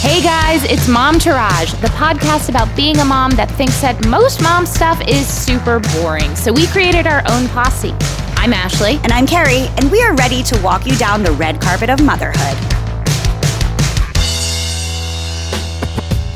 Hey guys, it's Mom Tourage, the podcast about being a mom that thinks that most mom stuff is super boring. So we created our own posse. I'm Ashley. And I'm Carrie, and we are ready to walk you down the red carpet of motherhood.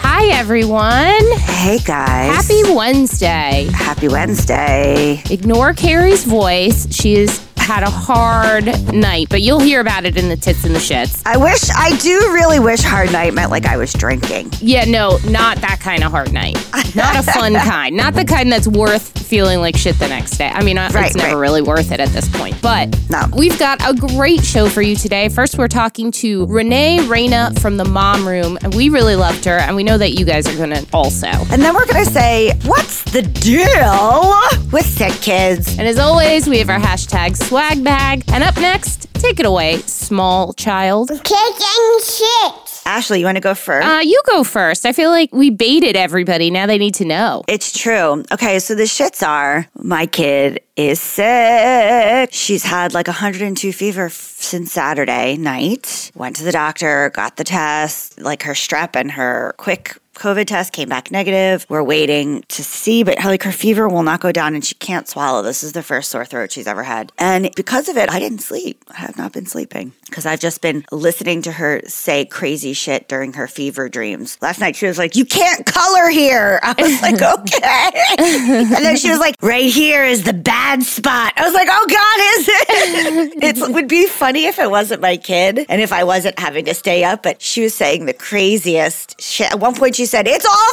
Hi everyone. Hey guys. Happy Wednesday. Happy Wednesday. Ignore Carrie's voice. She is had a hard night, but you'll hear about it in the tits and the shits. I wish, I do really wish hard night meant like I was drinking. Yeah, no, not that kind of hard night. Not a fun kind. Not the kind that's worth feeling like shit the next day. I mean, Right, it's never right. really worth it at this point. But No. we've got a great show for you today. First, we're talking to Renee Reina from the Mom Room, and we really loved her, and we know that you guys are going to also. And then we're gonna say, what's the deal with sick kids? And as always, we have our hashtag swag bag. And up next, take it away, small child. Kicking shit. Ashley, you wanna go first? Uh, you go first. I feel like we baited everybody. Now they need to know. It's true. Okay, so the shits are my kid is sick. She's had like 102 fever f- since Saturday night. Went to the doctor, got the test, like her strep and her quick COVID test came back negative. We're waiting to see, but like her fever will not go down and she can't swallow. This is the first sore throat she's ever had. And because of it, I didn't sleep. I have not been sleeping because I've just been listening to her say crazy shit during her fever dreams. Last night she was like, You can't color here. I was like, Okay. and then she was like, Right here is the bad spot. I was like, Oh God, is it? it would be funny if it wasn't my kid and if I wasn't having to stay up, but she was saying the craziest shit. At one point, she said, It's all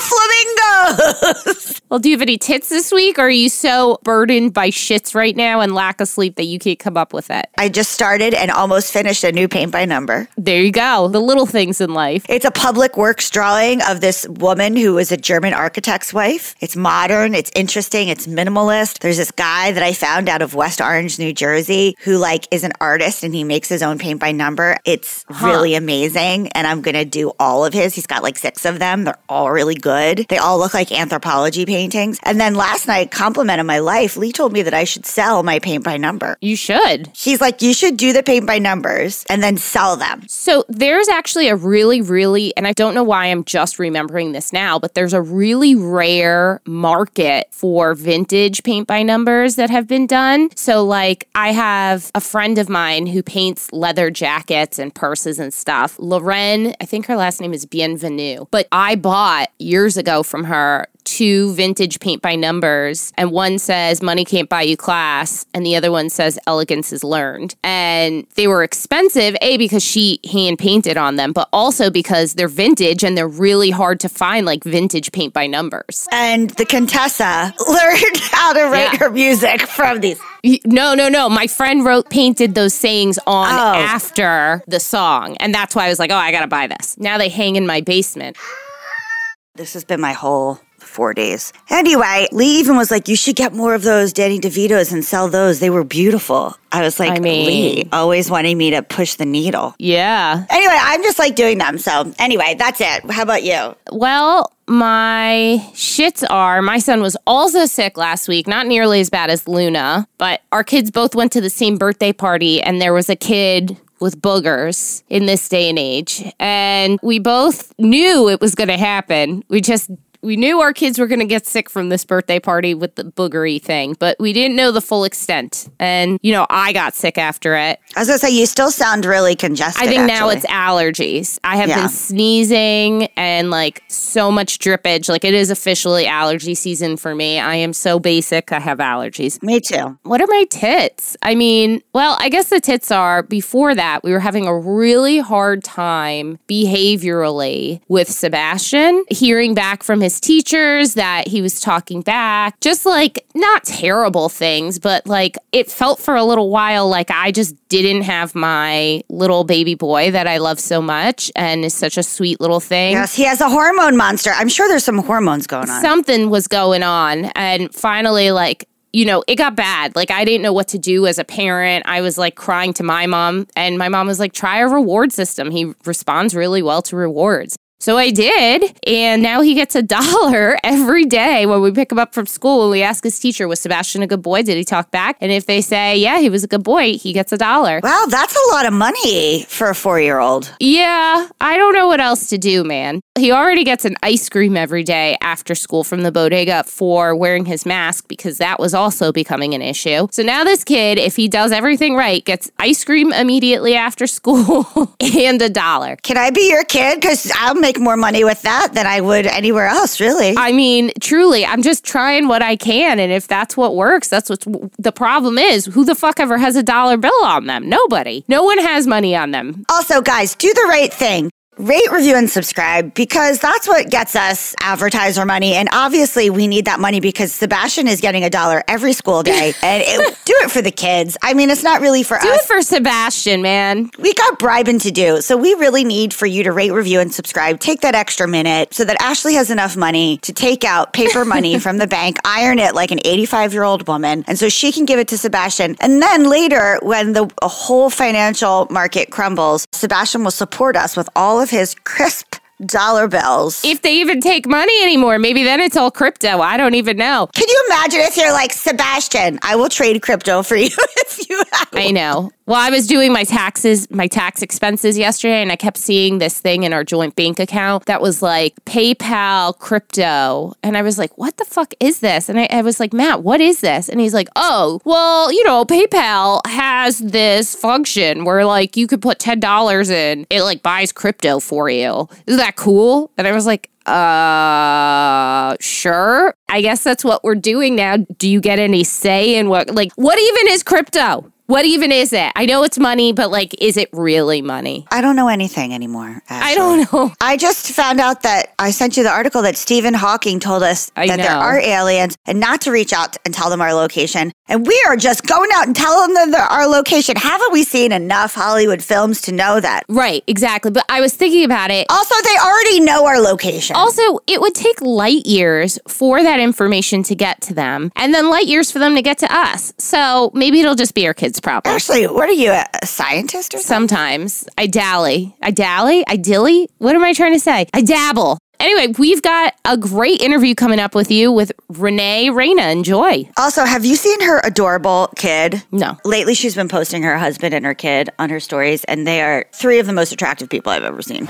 flamingos. Well, do you have any tits this week, or are you so burdened by shits right now and lack of sleep that you can't come up with it? I just started and almost finished a new paint by number. There you go. The little things in life. It's a public works drawing of this woman who was a German architect's wife. It's modern, it's interesting, it's minimalist. There's this guy that I found out of West Orange, New Jersey, who like is an artist and he makes his own paint by number. It's really amazing and I'm going to do all of his. He's got like 6 of them. They're all really good. They all look like Anthropologie paintings. And then last night, compliment of my life, Lee told me that I should sell my paint by number. You should. He's like, you should do the paint by numbers and then sell them. So there's actually a really, really, and I don't know why I'm just remembering this now, but there's a really rare market for vintage paint by numbers that have been done. So, like, I have a friend of mine who paints leather jackets and purses and stuff. Lorraine, I think her last name is Bienvenue, but I bought years ago from her two vintage paint by numbers. And one says money can't buy you class. And the other one says elegance is learned. And they were expensive a because she hand painted on them but also because they're vintage and they're really hard to find like vintage paint by numbers. And the Contessa learned how to write Yeah. her music from these. No no no. My friend wrote painted those sayings on Oh. after the song. And that's why i was like oh i gotta buy this. Now they hang in my basement This has been my whole four days. Anyway, Lee even was like, "You should get more of those Danny DeVitos and sell those. They were beautiful." I was like, I mean- "Lee, always wanting me to push the needle." yeah Anyway, I'm just like doing them. So anyway, that's it. How about you? Well, my shits are my son was also sick last week, not nearly as bad as Luna, but our kids both went to the same birthday party, and there was a kid with boogers in this day and age. And we both knew it was going to happen. We just we knew our kids were going to get sick from this birthday party with the boogery thing, but we didn't know the full extent. And, you know, I got sick after it. I was gonna say you still sound really congested. I think now it's allergies. I have Yeah. been sneezing and like so much drippage. Like it is officially allergy season for me. I am so basic. I have allergies. me too. What are my tits? I mean, well, I guess the tits are before that, we were having a really hard time behaviorally with Sebastian, hearing back from his teachers that he was talking back, just like not terrible things, but like it felt for a little while like I just didn't have my little baby boy that I love so much and is such a sweet little thing. Yes, he has a hormone monster. I'm sure there's some hormones going on. something was going on and finally like you know it got bad. Like i didn't know what to do as a parent. I was like crying to my mom and my mom was like try a reward system. He responds really well to rewards So I did. And now he gets a dollar every day when we pick him up from school and we ask his teacher, was Sebastian a good boy? Did he talk back? And if they say, yeah, he was a good boy, he gets a dollar. Wow, that's a lot of money for a four year old. Yeah, I don't know what else to do, man. He already gets an ice cream every day after school from the bodega for wearing his mask because that was also becoming an issue. So now this kid, if he does everything right, gets ice cream immediately after school and a dollar. Can I be your kid? Because I'll make more money with that than I would anywhere else, really. I mean, truly, I'm just trying what I can. And if that's what works, that's what the problem is. Who the fuck ever has a dollar bill on them? Nobody. No one has money on them. Also, guys, do the right thing. Rate, review, and subscribe because that's what gets us advertiser money. And obviously, we need that money because Sebastian is getting a dollar every school day. and it, do it for the kids. I mean, it's not really for Do us. Do it for Sebastian, man. we got bribing to do. So we really need for you to rate, review, and subscribe. Take that extra minute so that Ashley has enough money to take out paper money from the bank, iron it like an 85 year old woman. And so she can give it to Sebastian. And then later, when the whole financial market crumbles, Sebastian will support us with all of his crisp dollar bills. If they even take money anymore, maybe then it's all crypto. I don't even know. Can you imagine if you're like, Sebastian, I will trade crypto for you if you have. I know. Well, I was doing my taxes, my tax expenses yesterday, and I kept seeing this thing in our joint bank account that was like PayPal crypto. And I was like, what the fuck is this? And I, I was like, Matt, what is this? And he's like, oh, well, you know, PayPal has this function where like you could put $10 in, it like buys crypto for you. Is that cool? And I was like, uh sure i guess that's what we're doing now do you get any say in what like what even is crypto what even is it i know it's money but like is it really money I don't know anything anymore. i don't know I just found out that I sent you the article that Stephen Hawking told us I that there are aliens and not to reach out and tell them our location. And we are just going out and telling them the- our location. Haven't we seen enough Hollywood films to know that? right exactly but i was thinking about it Also, they already know our location. also it would take light years for that information to get to them and then light years for them to get to us so maybe it'll just be our kids problem Actually, what are you, a, a scientist or something? Sometimes I dally. I dally? I dilly? What am I trying to say? I dabble. Anyway, we've got a great interview coming up with you with Renee Reina. Enjoy. Also, have you seen her adorable kid? No. Lately, she's been posting her husband and her kid on her stories, and they are three of the most attractive people I've ever seen.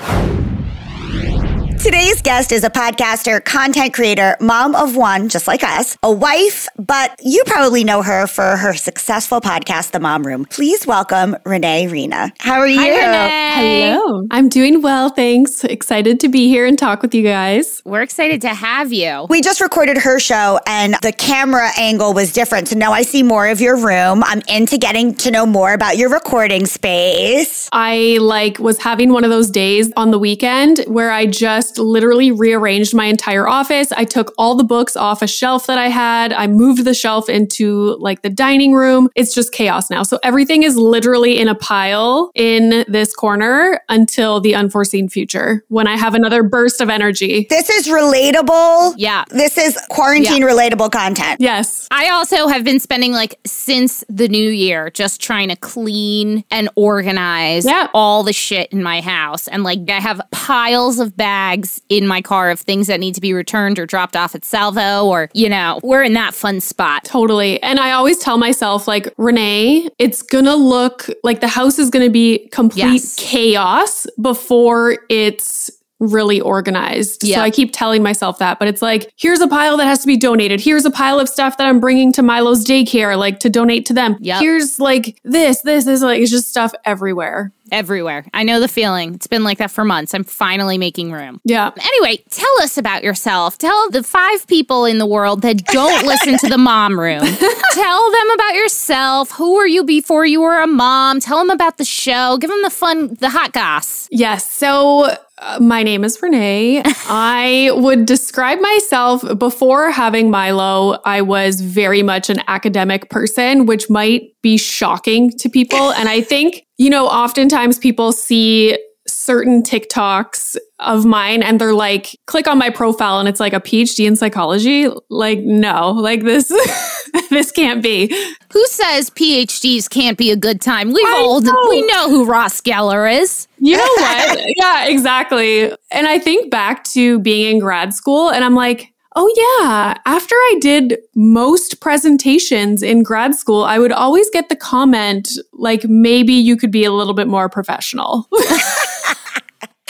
Today's guest is a podcaster, content creator, mom of one, just like us, a wife, but you probably know her for her successful podcast, The Mom Room. Please welcome Renee Reina. How are you? Hi, Renee. Hello. I'm doing well, thanks. Excited to be here and talk with you guys. We're excited to have you. We just recorded her show and the camera angle was different. So now I see more of your room. I'm into getting to know more about your recording space. I like was having one of those days on the weekend where I just literally rearranged my entire office. I took all the books off a shelf that I had. I moved the shelf into like the dining room. It's just chaos now. So everything is literally in a pile in this corner until the unforeseen future when I have another burst of energy. This is relatable. Yeah. This is quarantine relatable content. Yes. I also have been spending like since the new year just trying to clean and organize Yeah. all the shit in my house. And like I have piles of bags in my car of things that need to be returned or dropped off at Salvo or, you know, we're in that fun spot. Totally. And I always tell myself, like, Renee, it's gonna look like the house is gonna be complete Yes. chaos before it's really organized. Yeah. So I keep telling myself that, but it's like, here's a pile that has to be donated. Here's a pile of stuff that I'm bringing to Milo's daycare, like to donate to them. Yep. Here's like this, this, this, like, it's just stuff everywhere. Everywhere. I know the feeling. It's been like that for months. I'm finally making room. Yeah. Anyway, tell us about yourself. Tell the five people in the world that don't listen to the mom room. Tell them about yourself. Who were you before you were a mom? Tell them about the show. Give them the fun, the hot goss. Yes. So my name is Renee. I would describe myself before having Milo. I was very much an academic person, which might be shocking to people. And I think, you know, oftentimes people see certain TikToks of mine and they're like, click on my profile and it's like a PhD in psychology. Like, no, like this, this can't be. Who says PhDs can't be a good time? We've I all know. we know who Ross Geller is. You know what? yeah, exactly. And I think back to being in grad school and I'm like, oh yeah, after I did most presentations in grad school, I would always get the comment like maybe you could be a little bit more professional.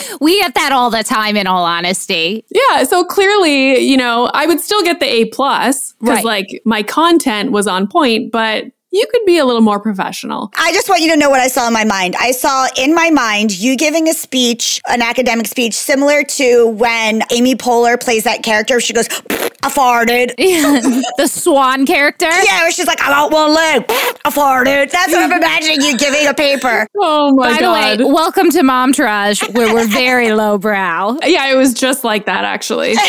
We get that all the time in all honesty. yeah, so clearly, you know, I would still get the A plus because Right. like my content was on point, but you could be a little more professional. I just want you to know what I saw in my mind. I saw in my mind you giving a speech, an academic speech, similar to when Amy Poehler plays that character. She goes, I farted. the Swan character. Yeah, where she's like, I'm out one leg. I farted. That's what I'm imagining you giving a paper. Oh my By god. the way, welcome to Mom Trash, where we're very lowbrow. yeah, it was just like that actually.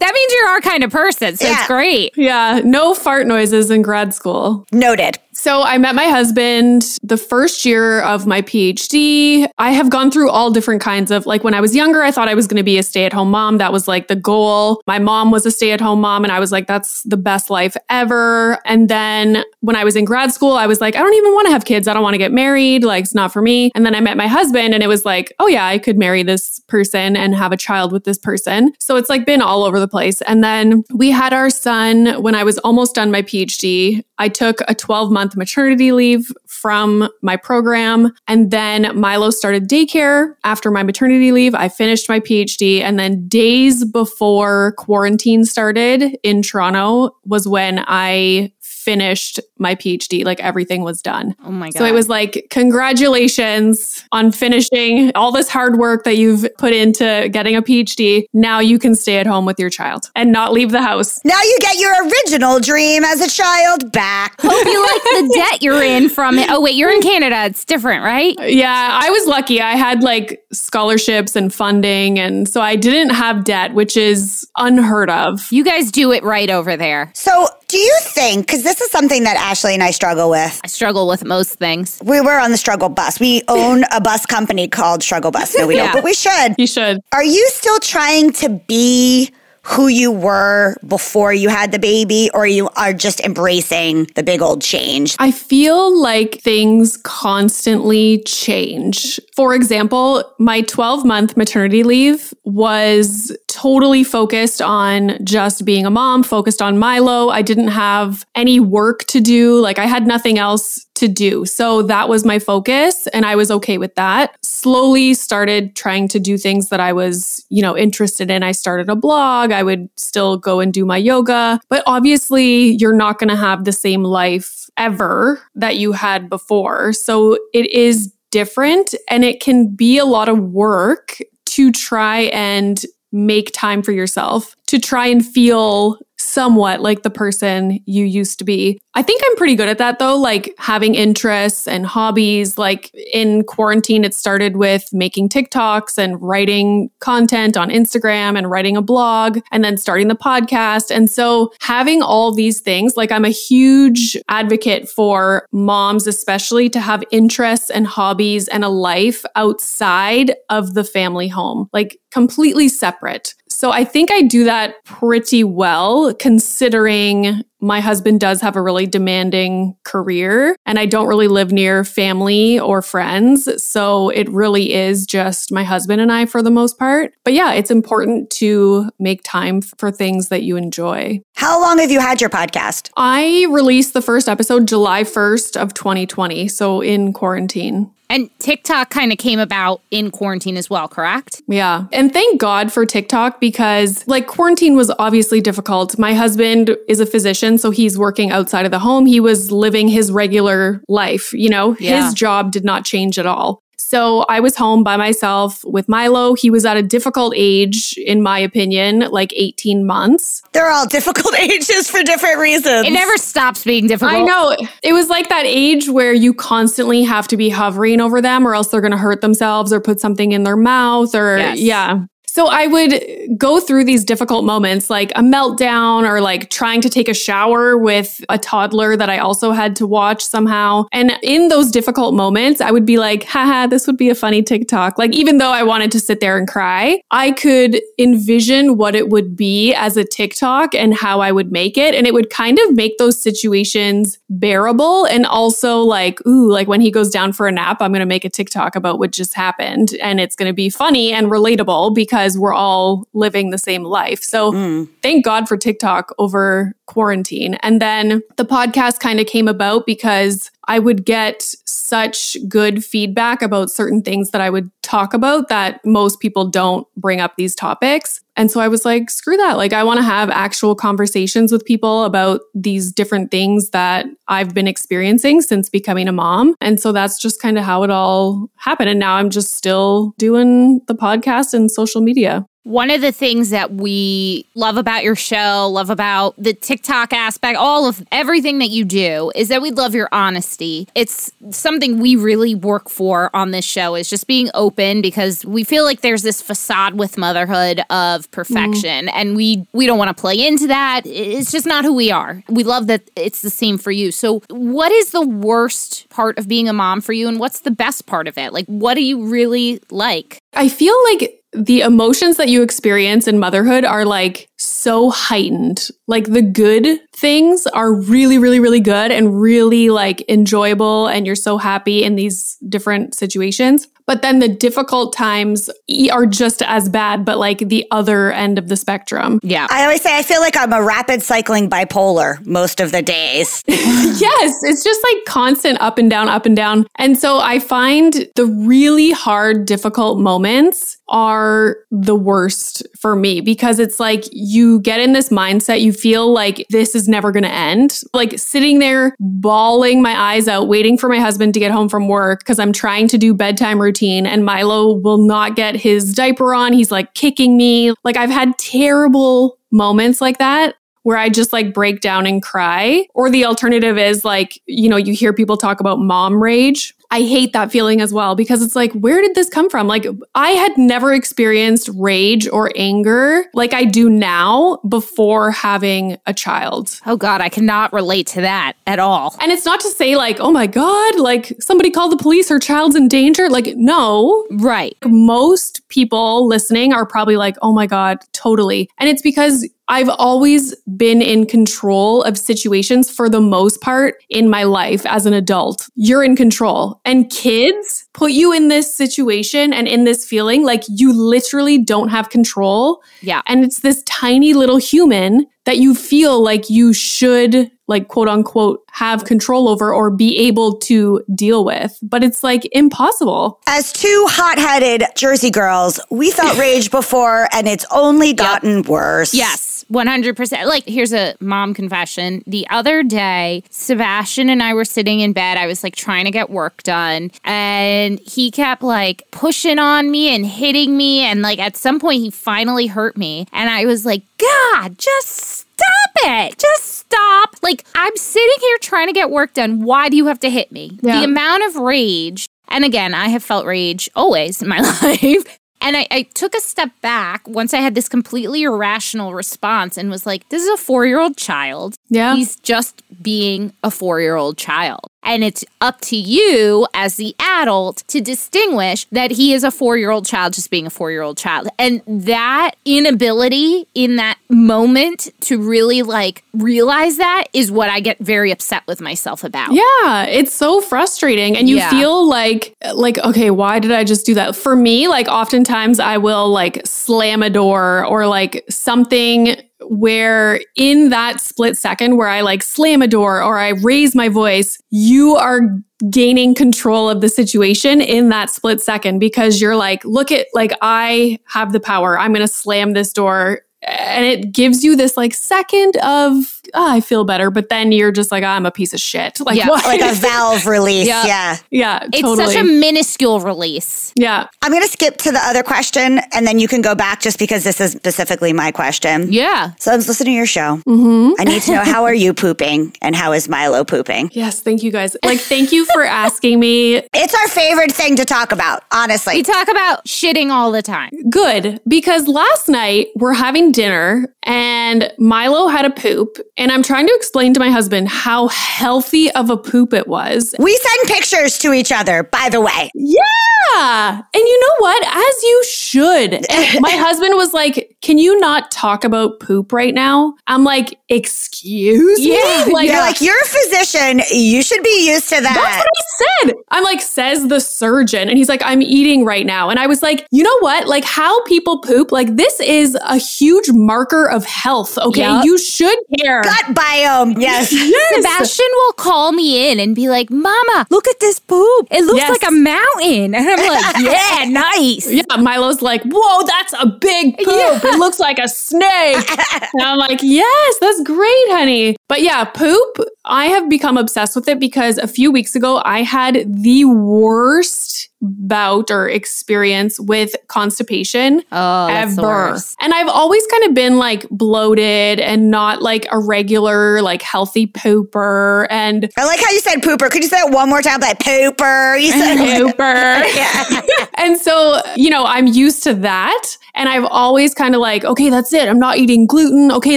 That means you're our kind of person, so Yeah. it's great. yeah, no fart noises in grad school. Noted. So I met my husband the first year of my PhD. I have gone through all different kinds of like when I was younger, I thought I was going to be a stay-at-home mom. That was like the goal. My mom was a stay-at-home mom and I was like that's the best life ever. And then when I was in grad school, I was like I don't even want to have kids. I don't want to get married. Like it's not for me. And then I met my husband and it was like, "Oh yeah, I could marry this person and have a child with this person." So it's like been all over the place. And then we had our son when I was almost done my PhD. I took a 12 month maternity leave from my program. And then Milo started daycare after my maternity leave. I finished my PhD. And then days before quarantine started in Toronto was when I finished my PhD. Like everything was done. Oh my god. So it was like, congratulations on finishing all this hard work that you've put into getting a PhD. Now you can stay at home with your child and not leave the house. Now you get your original dream as a child back. Hope you like the debt you're in from it. Oh wait, you're in Canada. It's different, right? Yeah, I was lucky. I had like scholarships and funding. And so I didn't have debt, which is unheard of. You guys do it right over there. So, do you think, because this is something that Ashley and I struggle with, I struggle with most things. we were on the struggle bus. We own a bus company called Struggle Bus. No, we Yeah. don't, but we should. You should. Are you still trying to be who you were before you had the baby, or you are just embracing the big old change? I feel like things constantly change. For example, my 12 month maternity leave was totally focused on just being a mom, focused on Milo. I didn't have any work to do. Like I had nothing else to do. So that was my focus and I was okay with that. Slowly started trying to do things that I was, you know, interested in. I started a blog. I would still go and do my yoga, but obviously you're not going to have the same life ever that you had before. So it is different and it can be a lot of work to try and make time for yourself, to try and feel somewhat like the person you used to be. I think I'm pretty good at that though, like having interests and hobbies. Like in quarantine, it started with making TikToks and writing content on Instagram and writing a blog and then starting the podcast. And so having all these things, like I'm a huge advocate for moms, especially to have interests and hobbies and a life outside of the family home, like completely separate. So I think I do that pretty well considering my husband does have a really demanding career and I don't really live near family or friends. So it really is just my husband and I for the most part. But yeah, it's important to make time for things that you enjoy. How long have you had your podcast? I released the first episode July 1st of 2020, so in quarantine. And TikTok kind of came about in quarantine as well, correct? Yeah. And thank God for TikTok because like quarantine was obviously difficult. My husband is a physician, so he's working outside of the home. He was living his regular life, you know, Yeah. his job did not change at all. So I was home by myself with Milo. He was at a difficult age, in my opinion, like 18 months. They're all difficult ages for different reasons. It never stops being difficult. I know. It was like that age where you constantly have to be hovering over them or else they're going to hurt themselves or put something in their mouth or Yes. yeah. So I would go through these difficult moments like a meltdown or like trying to take a shower with a toddler that I also had to watch somehow. And in those difficult moments, I would be like, haha, this would be a funny TikTok. Like, even though I wanted to sit there and cry, I could envision what it would be as a TikTok and how I would make it. And it would kind of make those situations bearable. And also like, ooh, like when he goes down for a nap, I'm going to make a TikTok about what just happened. And it's going to be funny and relatable because we're all living the same life. So mm. thank God for TikTok over quarantine. And then the podcast kind of came about because I would get such good feedback about certain things that I would talk about that most people don't bring up these topics. And so I was like, screw that. Like, I want to have actual conversations with people about these different things that I've been experiencing since becoming a mom. And so that's just kind of how it all happened. And now I'm just still doing the podcast and social media. One of the things that we love about your show, love about the TikTok aspect, all of everything that you do is that we love your honesty. It's something we really work for on this show is just being open because we feel like there's this facade with motherhood of perfection mm. and we we don't want to play into that. It's just not who we are. We love that it's the same for you. So, what is the worst part of being a mom for you and what's the best part of it? Like what do you really like? I feel like the emotions that you experience in motherhood are like so heightened. Like the good things are really, really, really good and really like enjoyable, and you're so happy in these different situations. But then the difficult times are just as bad, but like the other end of the spectrum. Yeah. I always say I feel like I'm a rapid cycling bipolar most of the days. yes. It's just like constant up and down, up and down. And so I find the really hard, difficult moments are the worst for me because it's like you get in this mindset, you feel like this is never going to end. Like sitting there bawling my eyes out, waiting for my husband to get home from work because I'm trying to do bedtime routine and Milo will not get his diaper on. He's like kicking me. Like I've had terrible moments like that where I just like break down and cry. Or the alternative is like, you know, you hear people talk about mom rage, I hate that feeling as well because it's like, where did this come from? Like, I had never experienced rage or anger like I do now before having a child. Oh, God, I cannot relate to that at all. And it's not to say, like, oh my God, like somebody called the police, her child's in danger. Like, no. Right. Most people listening are probably like, oh my God, totally. And it's because I've always been in control of situations for the most part in my life as an adult. You're in control. And kids put you in this situation and in this feeling like you literally don't have control. Yeah. And it's this tiny little human that you feel like you should like quote unquote have control over or be able to deal with. But it's like impossible. As two hot headed Jersey girls, we felt rage before and it's only gotten yep. worse. Yes, 100%. Like, here's a mom confession. The other day, Sebastian and I were sitting in bed. I was like trying to get work done and he kept like pushing on me and hitting me. And like at some point, he finally hurt me. And I was like, God, just stop it. Just stop. Like, I'm sitting here trying to get work done. Why do you have to hit me? Yeah. The amount of rage, and again, I have felt rage always in my life. And I, I, took a step back once I had this completely irrational response and was like, this is a four year old child. Yeah. He's just being a four year old child. And it's up to you as the adult to distinguish that he is a four year old child just being a four year old child. And that inability in that moment to really like realize that is what I get very upset with myself about. Yeah, it's so frustrating. And you yeah. feel like, like, okay, why did I just do that? For me, like, oftentimes I will like slam a door or like something where in that split second where I like slam a door or I raise my voice, you are gaining control of the situation in that split second because you're like, look at like I have the power. I'm going to slam this door and it gives you this like second of oh, I feel better, but then you're just like I'm a piece of shit. Like Yeah, what? Like a valve release. Yeah. Yeah. yeah, It's totally. such a minuscule release. yeah. I'm going to skip to the other question and then you can go back just because this is specifically my question. Yeah. So I was listening to your show. Mm-hmm. I need to know how are you pooping and how is Milo pooping? Yes, thank you guys. Like, thank you for asking me. It's our favorite thing to talk about, honestly. We talk about shitting all the time. Good, because last night we're having dinner and Milo had a poop, and I'm trying to explain to my husband how healthy of a poop it was. we send pictures to each other, by the way. Yeah. And you know what? As you should. And my husband was like, Can you not talk about poop right now? I'm like, Excuse Yeah, me? Like, You're like, you're a physician. You should be used to that. That's what I said. I'm like, says the surgeon. And he's like, I'm eating right now. And I was like, you know what? Like how people poop, like this is a huge marker of health. Okay. Yep. You should care. Gut biome. Yes. yes. Sebastian will call me in and be like, Mama, look at this poop. It looks Yes. like a mountain. And I'm like, Yeah, nice. Yeah, Milo's like, whoa, that's a big poop. It looks like a snake. and I'm like, yes, that's great, honey. But yeah, poop, I have become obsessed with it because a few weeks ago, I had the worst bout or experience with constipation Oh, ever. And I've always kind of been like bloated and not like a regular, like healthy pooper. And I like how you said pooper. Could you say it one more time? Like pooper. You said pooper. and so, you know, I'm used to that. And I've always kind of like, okay, that's it. I'm not eating gluten. Okay,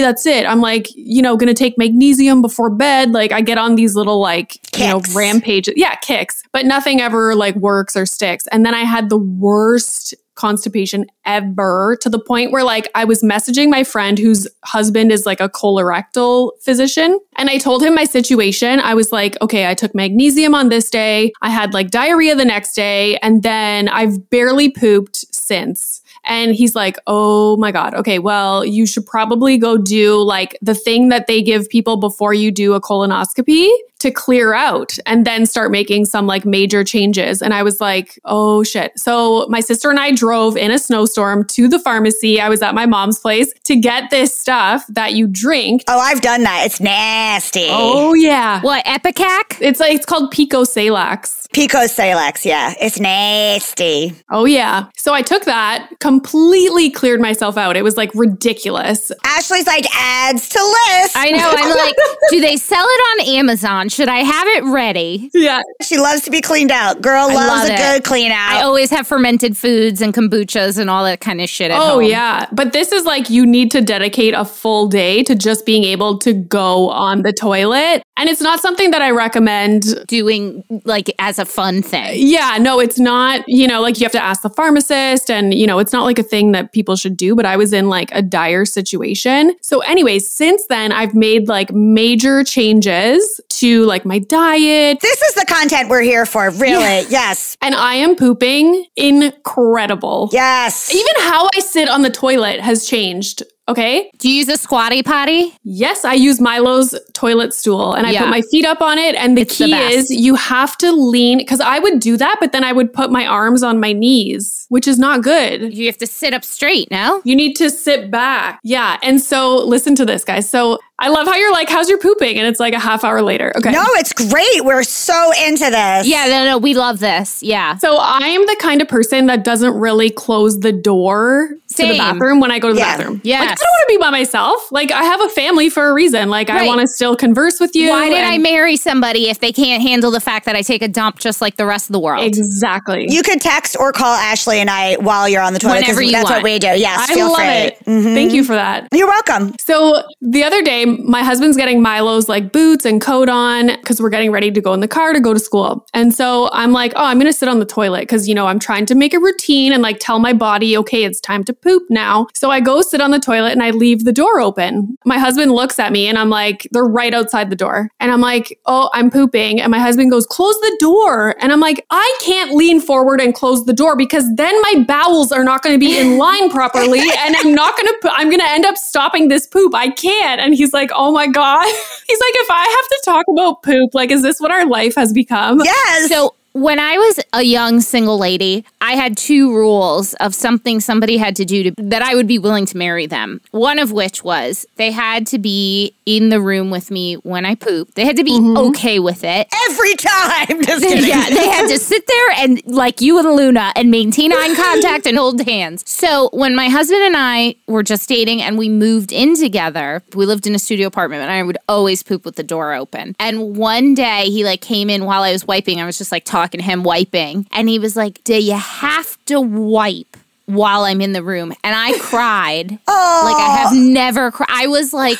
that's it. I'm like, you know, gonna take magnesium before bed. Like I get on these little like, you know, Kicks. rampages. Yeah, kicks. But nothing ever like works or sticks. And then I had the worst constipation ever to the point where like I was messaging my friend whose husband is like a colorectal physician and I told him my situation. I was like, okay, I took magnesium on this day. I had like diarrhea the next day and then I've barely pooped since. And he's like, oh my God. Okay, well, you should probably go do like the thing that they give people before you do a colonoscopy to clear out and then start making some like major changes. And I was like, oh shit. So my sister and I drove in a snowstorm to the pharmacy. I was at my mom's place to get this stuff that you drink. Oh, I've done that. It's nasty. Oh yeah. What, Ipecac? It's like, it's called Pico Salax. Pico Salax. Yeah. It's nasty. Oh yeah. So I took that, completely cleared myself out. It was like ridiculous. Ashley's like adds to list. I know. I'm like, do they sell it on Amazon? Should I have it ready? Yeah. she loves to be cleaned out. Girl loves love a it. good clean out. I always have fermented foods and kombuchas and all that kind of shit at Oh, home. yeah. But this is like you need to dedicate a full day to just being able to go on the toilet. And it's not something that I recommend. Doing like as a fun thing. Yeah, no, it's not, you know, like you have to ask the pharmacist and, you know, it's not like a thing that people should do, but I was in like a dire situation. So, anyways, since then, I've made like major changes to like my diet. this is the content we're here for. Really. Yes. And I am pooping incredible. Yes. Even how I sit on the toilet has changed. Okay. Do you use a squatty potty? Yes, I use Milo's toilet stool and I Yeah. put my feet up on it. And the It's key best. is you have to lean because I would do that, but then I would put my arms on my knees, which is not good. You have to sit up straight, no? You need to sit back. Yeah. And so listen to this, guys. So I love how you're like, how's your pooping? And it's like a half hour later. Okay. No, it's great. We're so into this. Yeah, no, no, we love this. Yeah. So I'm the kind of person that doesn't really close the door to the bathroom when I go to the Yeah. bathroom. Yeah. Like I don't want to be by myself. Like I have a family for a reason. Like I want to still converse with you. Why did I marry somebody if they can't handle the fact that I take a dump just like the rest of the world? Exactly. You could text or call Ashley and I while you're on the toilet. Whenever you that's want. what we do. Yes. I feel love free. it. Mm-hmm. Thank you for that. You're welcome. So the other day, my husband's getting Milo's like boots and coat on because we're getting ready to go in the car to go to school. And so I'm like, oh, I'm going to sit on the toilet because, you know, I'm trying to make a routine and like tell my body, okay, it's time to poop now. So I go sit on the toilet and I leave the door open. My husband looks at me and I'm like, they're right outside the door. And I'm like, oh, I'm pooping. And my husband goes, close the door. And I'm like, I can't lean forward and close the door because then my bowels are not going to be in line properly. And I'm not going to, I'm going to end up stopping this poop. I can't. And he's like, oh my God. He's like, if I have to talk about poop, like, is this what our life has become? Yes. So when I was a young single lady, I had two rules of something somebody had to do to, that I would be willing to marry them. One of which was they had to be in the room with me when I pooped. They had to be mm-hmm. okay with it. Every time. Yeah, they had to sit there and like you and Luna and maintain eye contact and hold hands. So when my husband and I were just dating and we moved in together, we lived in a studio apartment and I would always poop with the door open. And one day he like came in while I was wiping. I was just like talking to him wiping, and he was like, "Do you have to wipe?" While I'm in the room, and I cried oh. like I have never cried. I was like,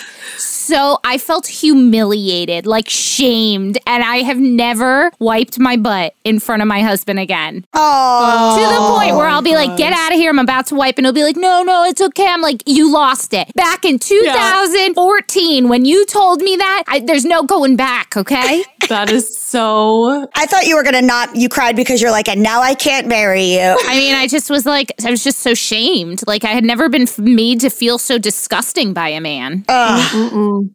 so I felt humiliated, like shamed, and I have never wiped my butt in front of my husband again. Oh. to the point where I'll be like, get out of here, I'm about to wipe, and he'll be like, no, no, it's okay. I'm like, you lost it. Back in 2014, when you told me that, I, there's no going back, okay? That is so. I thought you were going to not, you cried because you're like, and now I can't marry you. I mean, I just was like, I was just so shamed. Like, I had never been made to feel so disgusting by a man.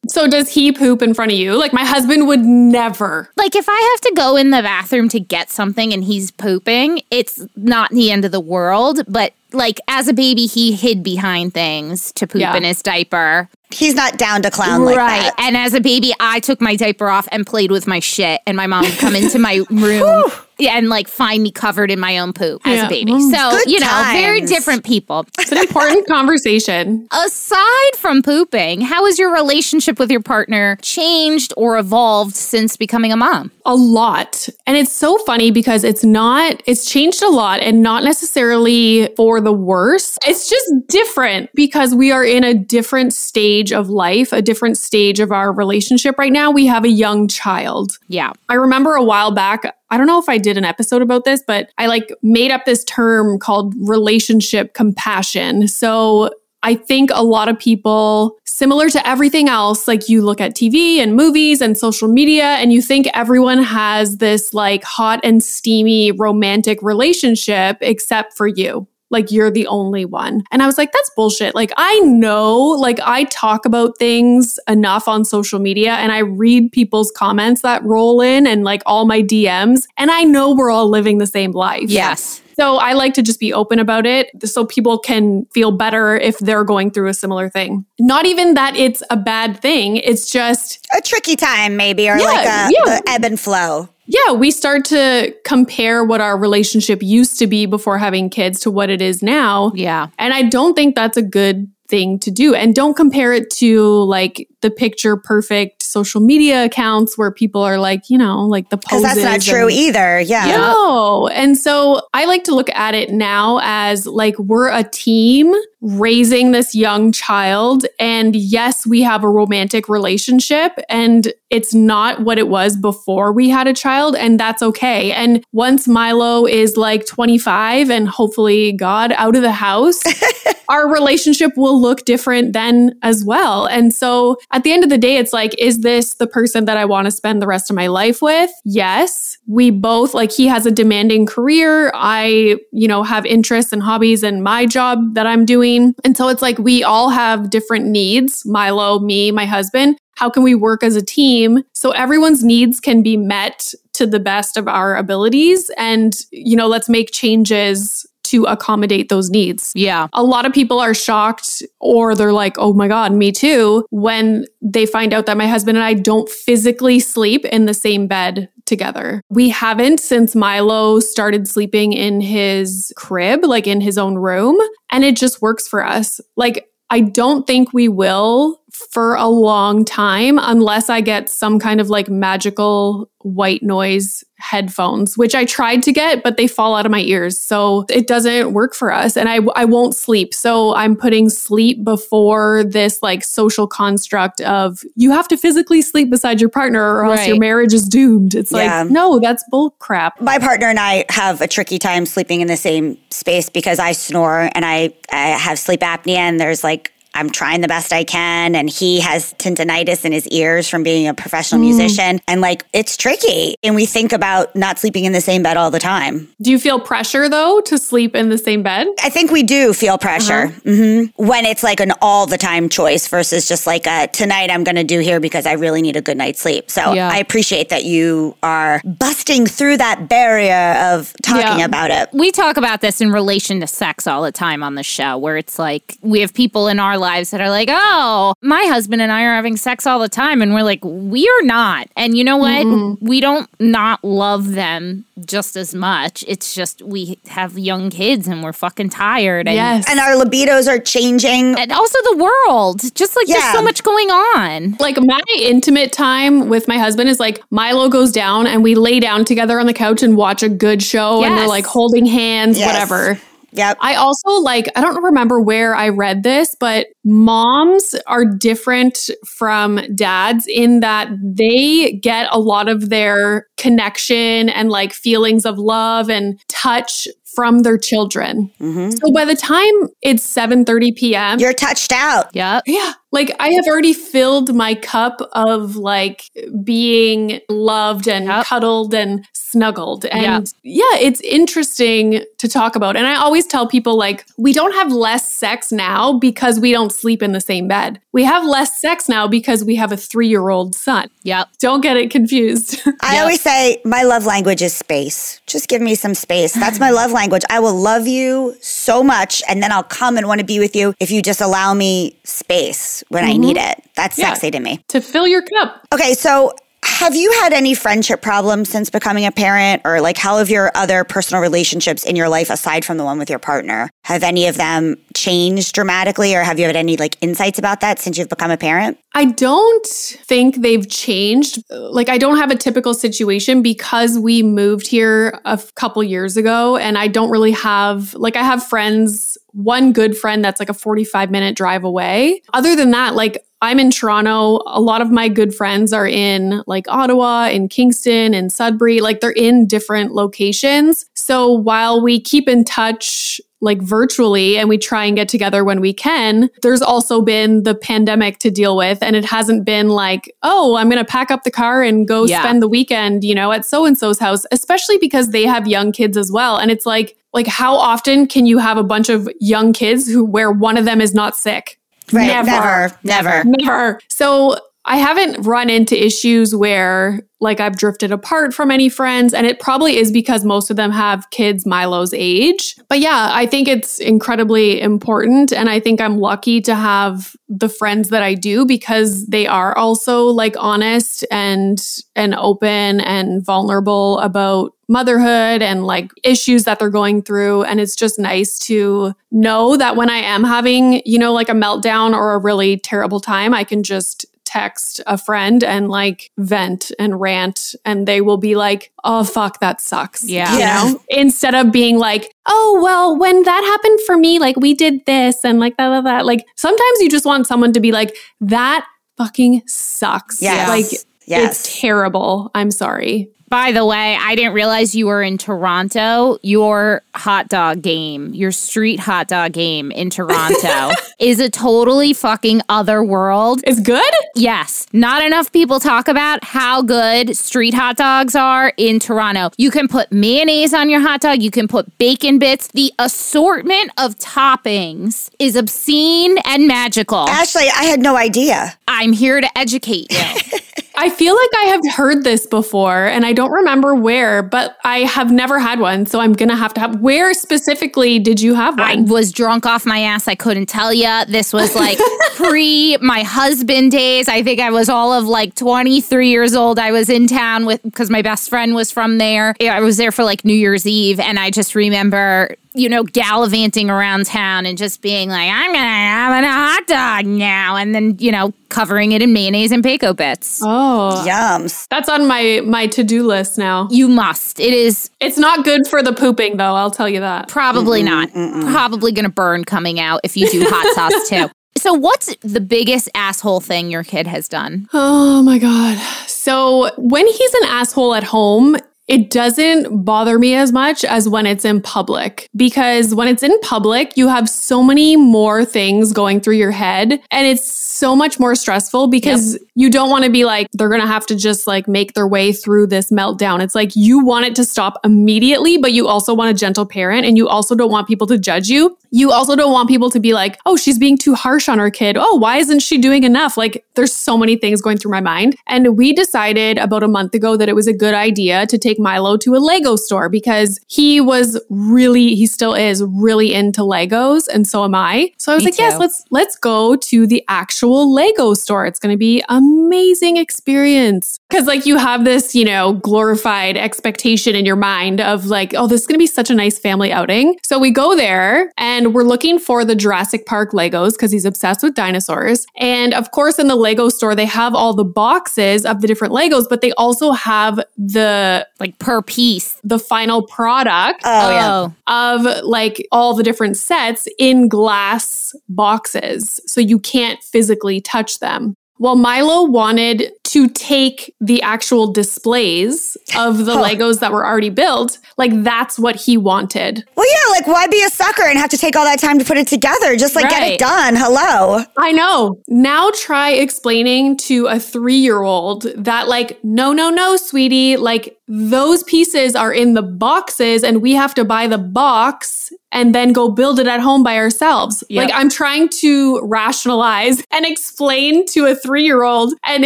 So does he poop in front of you? Like my husband would never. Like if I have to go in the bathroom to get something and he's pooping, it's not the end of the world. But like as a baby, he hid behind things to poop Yeah. in his diaper. He's not down to clown like that. right. that. And as a baby, I took my diaper off and played with my shit. And my mom would come into my room and like find me covered in my own poop as Yeah. a baby. Mm. So, you know, very different people. It's an important conversation. Aside from pooping, how has your relationship with your partner changed or evolved since becoming a mom? A lot. And it's so funny because it's not, it's changed a lot and not necessarily for the worse. It's just different because we are in a different stage of life, a different stage of our relationship right now. We have a young child. Yeah. I remember a while back, I don't know if I did an episode about this, but I like made up this term called relationship compassion. So I think a lot of people, similar to everything else, like you look at TV and movies and social media, and you think everyone has this like hot and steamy romantic relationship except for you. Like you're the only one. And I was like, that's bullshit. Like I know, like I talk about things enough on social media and I read people's comments that roll in and like all my DMs. And I know we're all living the same life. Yes. So I like to just be open about it so people can feel better if they're going through a similar thing. Not even that it's a bad thing. It's just, A tricky time, maybe, or Yeah, like a, yeah. the ebb and flow. yeah, we start to compare what our relationship used to be before having kids to what it is now. Yeah. And I don't think that's a good thing to do. And don't compare it to like the picture perfect social media accounts where people are like, you know, like the Because poses. that's not true and- either. Yeah. No. And so I like to look at it now as like we're a team raising this young child. And yes, we have a romantic relationship and it's not what it was before we had a child. And that's okay. And once Milo is like 25 and hopefully God out of the house, our relationship will look different then as well. And so at the end of the day, it's like, is this the person that I want to spend the rest of my life with? Yes. We both, like, he has a demanding career. I, you know, have interests and hobbies and my job that I'm doing. And so it's like we all have different needs Milo, me, my husband. How can we work as a team so everyone's needs can be met to the best of our abilities? And, you know, let's make changes to accommodate those needs Yeah. a lot of people are shocked or they're like, oh my God, me too, when they find out that my husband and I don't physically sleep in the same bed together. We haven't since Milo started sleeping in his crib, like in his own room, and it just works for us. Like, I don't think we will for a long time unless I get some kind of like magical white noise headphones, which I tried to get, but they fall out of my ears. So it doesn't work for us. And I, I won't sleep. So I'm putting sleep before this like social construct of you have to physically sleep beside your partner or else Right. your marriage is doomed. It's Yeah. like, no, that's bull crap. My partner and I have a tricky time sleeping in the same space because I snore and I, I have sleep apnea and there's like I'm trying the best I can. And he has tinnitus in his ears from being a professional musician. And like, it's tricky. And we think about not sleeping in the same bed all the time. Do you feel pressure though to sleep in the same bed? I think we do feel pressure hmm when it's like an all the time choice versus just like a tonight I'm going to do here because I really need a good night's sleep. So Yeah. I appreciate that you are busting through that barrier of talking Yeah. about it. we talk about this in relation to sex all the time on the show, where it's like we have people in our lives that are like, oh, my husband and I are having sex all the time. And we're like, we are not. And you know what? Mm-hmm. We don't not love them just as much. It's just we have young kids and we're fucking tired. And, Yes. And our libidos are changing. And also the world. Just like Yeah. there's so much going on. like my intimate time with my husband is like Milo goes down and we lay down together on the couch and watch a good show and we're like holding hands, Yes. whatever. Yep. I also like, I don't remember where I read this, but moms are different from dads in that they get a lot of their connection and like feelings of love and touch from their children. Mm-hmm. So by the time it's 7:30 p.m., You're touched out. Yeah. yeah. Like I have already filled my cup of like being loved and Yep. cuddled and snuggled. And Yep. yeah, it's interesting to talk about. And I always tell people like we don't have less sex now because we don't sleep in the same bed. We have less sex now because we have a 3-year-old son. Yep. Don't get it confused. I Yep. always say my love language is space. Just give me some space. That's my love language. I will love you so much and then I'll come and want to be with you if you just allow me space when I need mm-hmm. it. That's Yeah. sexy to me. to fill your cup. Okay, so have you had any friendship problems since becoming a parent or like how have your other personal relationships in your life aside from the one with your partner? Have any of them changed dramatically or have you had any like insights about that since you've become a parent? I don't think they've changed. Like, I don't have a typical situation because we moved here a couple years ago, and I don't really have, like, I have friends, one good friend that's like a 45 minute drive away. Other than that, like, I'm in Toronto. A lot of my good friends are in like Ottawa, in Kingston, and Sudbury. Like, they're in different locations. So while we keep in touch, like virtually and we try and get together when we can. There's also been the pandemic to deal with and it hasn't been like, oh, I'm going to pack up the car and go Yeah. spend the weekend, you know, at so and so's house, especially because they have young kids as well. And it's like like how often can you have a bunch of young kids who where one of them is not sick? Right. Never. Never. Never. So I haven't run into issues where like I've drifted apart from any friends. And it probably is because most of them have kids Milo's age. But yeah, I think it's incredibly important. And I think I'm lucky to have the friends that I do because they are also like honest and and open and vulnerable about motherhood and like issues that they're going through and it's just nice to know that when I am having, you know, like a meltdown or a really terrible time, I can just text a friend and like vent and rant and they will be like, "Oh fuck, that sucks." Yeah. You Yeah. know? Instead of being like, "Oh, well, when that happened for me, like we did this and like that that that." Like sometimes you just want someone to be like, "That fucking sucks." yeah Like Yes. it's terrible. I'm sorry. By the way, I didn't realize you were in Toronto. Your hot dog game, your street hot dog game in Toronto is a totally fucking other world. It's good? Yes, not enough people talk about how good street hot dogs are in Toronto. You can put mayonnaise on your hot dog, you can put bacon bits. The assortment of toppings is obscene and magical. Ashley, I had no idea. I'm here to educate you. I feel like I have heard this before and I don't remember where, but I have never had one. So I'm going to have to have. Where specifically did you have one? I was drunk off my ass. I couldn't tell you. This was like pre my husband days. I think I was all of like 23 years old. I was in town with because my best friend was from there. I was there for like New Year's Eve, and I just remember. You know, gallivanting around town and just being like, I'm gonna have a hot dog now. And then, you know, covering it in mayonnaise and Paco bits. oh, Yums. that's on my my to do list now. You must. It is It's not good for the pooping though. I'll tell you that. Probably not. Probably going to burn coming out if you do hot sauce too. So, what's the biggest asshole thing your kid has done? Oh my god. So when he's an asshole at home, it doesn't bother me as much as when it's in public because when it's in public, you have so many more things going through your head and it's so much more stressful because yep. you don't want to be like, they're going to have to just like make their way through this meltdown. It's like you want it to stop immediately, but you also want a gentle parent and you also don't want people to judge you. You also don't want people to be like, oh, she's being too harsh on her kid. Oh, why isn't she doing enough? Like, there's so many things going through my mind. And we decided about a month ago that it was a good idea to take Milo to a Lego store because he was really, he still is really into Legos. And so am I. So I was Me like, too. yes, let's, let's go to the actual Lego store. It's going to be amazing experience. Cause like you have this, you know, glorified expectation in your mind of like, oh, this is going to be such a nice family outing. So we go there and we're looking for the Jurassic Park Legos because he's obsessed with dinosaurs. And of course, in the Lego store, they have all the boxes of the different Legos, but they also have the like per piece, the final product oh, yeah. of like all the different sets in glass boxes. So you can't physically touch them. Well, Milo wanted to take the actual displays of the Legos that were already built. Like that's what he wanted. Well, yeah, like why be a sucker and have to take all that time to put it together? Just like right. get it done. Hello. I know. Now try explaining to a three year old that, like, no, no, no, sweetie, like those pieces are in the boxes and we have to buy the box and then go build it at home by ourselves. Yep. Like I'm trying to rationalize and explain to a 3-year-old and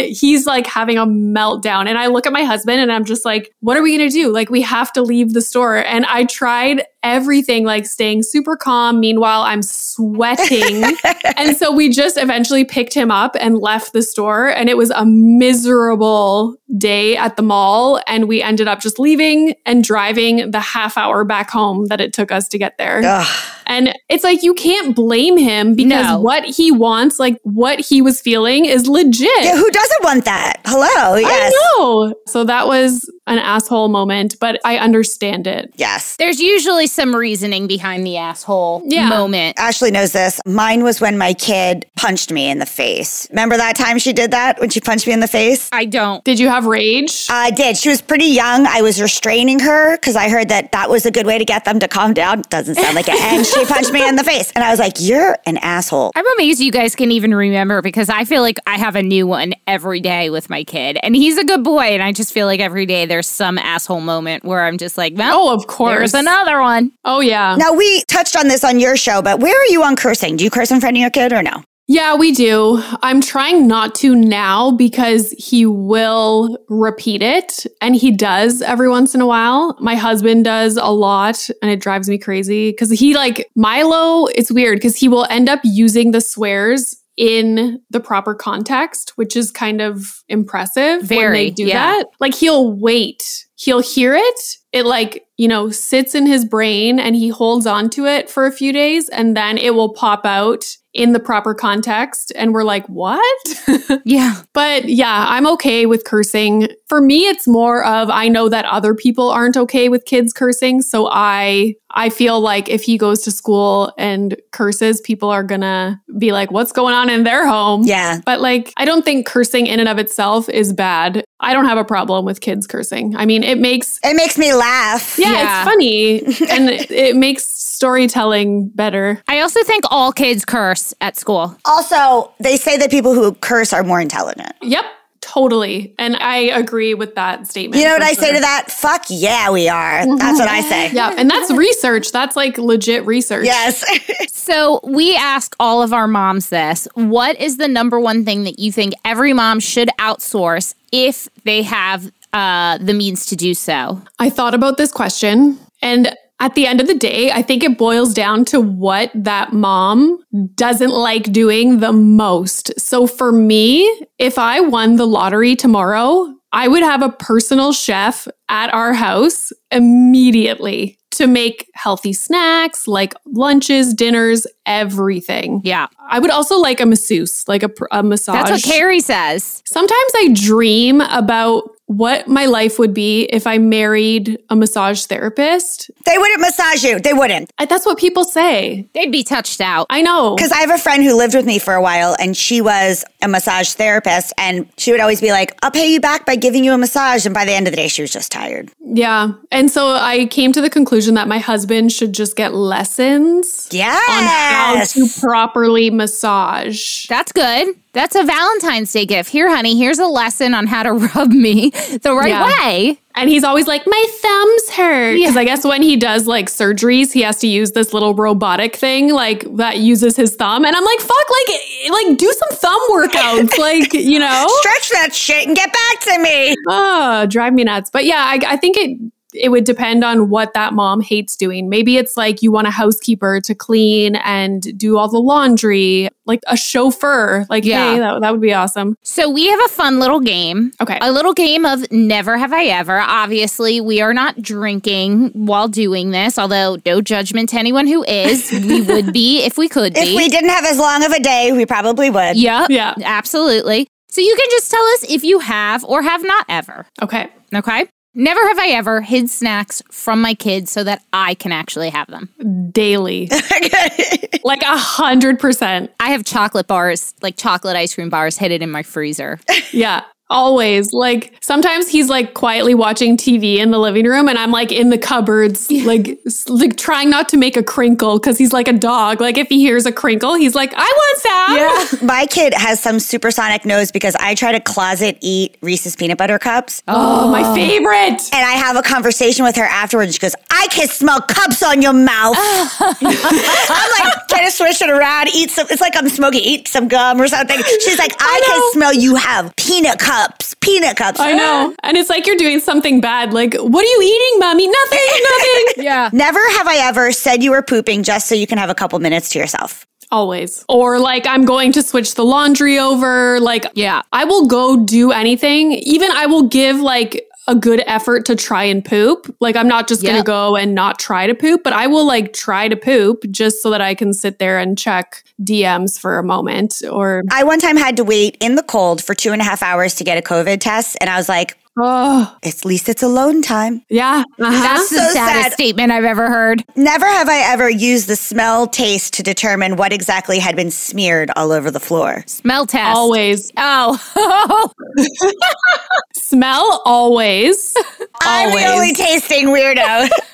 he's like having a meltdown and I look at my husband and I'm just like what are we going to do? Like we have to leave the store and I tried everything like staying super calm. Meanwhile, I'm sweating. and so we just eventually picked him up and left the store. And it was a miserable day at the mall. And we ended up just leaving and driving the half hour back home that it took us to get there. Ugh. And it's like you can't blame him because no. what he wants, like what he was feeling, is legit. Yeah, who doesn't want that? Hello. Yes. I know. So that was an asshole moment, but I understand it. Yes. There's usually some reasoning behind the asshole yeah. moment. Ashley knows this. Mine was when my kid punched me in the face. Remember that time she did that when she punched me in the face? I don't. Did you have rage? I did. She was pretty young. I was restraining her because I heard that that was a good way to get them to calm down. Doesn't sound like it. And she punched me in the face. And I was like, You're an asshole. I'm amazed you guys can even remember because I feel like I have a new one every day with my kid. And he's a good boy. And I just feel like every day there's some asshole moment where I'm just like, well, Oh, of course. There's another one. Oh, yeah. Now, we touched on this on your show, but where are you on cursing? Do you curse in front of your kid or no? Yeah, we do. I'm trying not to now because he will repeat it and he does every once in a while. My husband does a lot and it drives me crazy because he like Milo, it's weird because he will end up using the swears in the proper context, which is kind of impressive Very, when they do yeah. that. Like he'll wait, he'll hear it, it like, you know, sits in his brain and he holds on to it for a few days and then it will pop out in the proper context and we're like what? Yeah. But yeah i'm okay with cursing. For me it's more of i know that other people aren't okay with kids cursing so i i feel like if he goes to school and curses people are gonna be like what's going on in their home? Yeah. But like i don't think cursing in and of itself is bad. I don't have a problem with kids cursing. I mean it makes it makes me laugh yeah, yeah. it's funny and it makes storytelling better i also think all kids curse at school. Also, they say that people who curse are more intelligent. Yep. Totally. And I agree with that statement. You know what I sure. say to that? Fuck yeah, we are. That's what I say. Yeah. And that's research. That's like legit research. Yes. so we ask all of our moms this What is the number one thing that you think every mom should outsource if they have uh, the means to do so? I thought about this question and at the end of the day, I think it boils down to what that mom doesn't like doing the most. So for me, if I won the lottery tomorrow, I would have a personal chef at our house immediately to make healthy snacks, like lunches, dinners, everything. Yeah. I would also like a masseuse, like a, a massage. That's what Carrie says. Sometimes I dream about what my life would be if I married a massage therapist. They wouldn't massage you. They wouldn't. I, that's what people say. They'd be touched out. I know. Because I have a friend who lived with me for a while and she was a massage therapist and she would always be like, I'll pay you back by giving you a massage. And by the end of the day, she was just tired. Yeah. And so I came to the conclusion that my husband should just get lessons Yes. on how to properly massage. That's good. That's a Valentine's Day gift. Here, honey, here's a lesson on how to rub me the right Yeah. way. And he's always like, my thumbs hurt. Because I guess when he does like surgeries, he has to use this little robotic thing like that uses his thumb. And I'm like, fuck, like, like do some thumb workouts. like, you know? Stretch that shit and get back to me. Oh, drive me nuts. But yeah, I, I think it it would depend on what that mom hates doing. Maybe it's like you want a housekeeper to clean and do all the laundry, like a chauffeur. Like, Yeah. hey, that, that would be awesome. So we have a fun little game. Okay. A little game of never have I ever. Obviously, we are not drinking while doing this, although no judgment to anyone who is. we would be if we could If be. we didn't have as long of a day, we probably would. Yep. Yeah. Absolutely. So you can just tell us if you have or have not ever. Okay. Okay. Never have I ever hid snacks from my kids so that I can actually have them. Daily. like a hundred percent. I have chocolate bars, like chocolate ice cream bars, hidden in my freezer. Yeah. Always. Like sometimes he's like quietly watching TV in the living room and I'm like in the cupboards, like, like trying not to make a crinkle because he's like a dog. Like if he hears a crinkle, he's like, I want some. My kid has some supersonic nose because I try to closet eat Reese's peanut butter cups. Oh, my oh. favorite. And I have a conversation with her afterwards. She goes, I can smell cups on your mouth. I'm like, trying to switch it around, eat some. It's like I'm smoking, eat some gum or something. She's like, I, can smell you have peanut cups, peanut cups. I know. Ah. And it's like you're doing something bad. Like, what are you eating, mommy? Nothing, nothing. Yeah. Never have I ever said you were pooping just so you can have a couple minutes to yourself. Always. Or like, I'm going to switch the laundry over. Like, Yeah. I will go do anything. Even I will give like a good effort to try and poop. Like, I'm not just going to go and not try to poop, but I will like try to poop just so that I can sit there and check DMs for a moment or, I one time had to wait in the cold for two and a half hours to get a COVID test. And I was like, oh, at least it's alone time. yeah. Uh-huh. That's the So saddest sad. statement I've ever heard. Never have I ever used the smell taste to determine what exactly had been smeared all over the floor. Smell test. Always. Oh. Smell always. I'm the only tasting weirdo.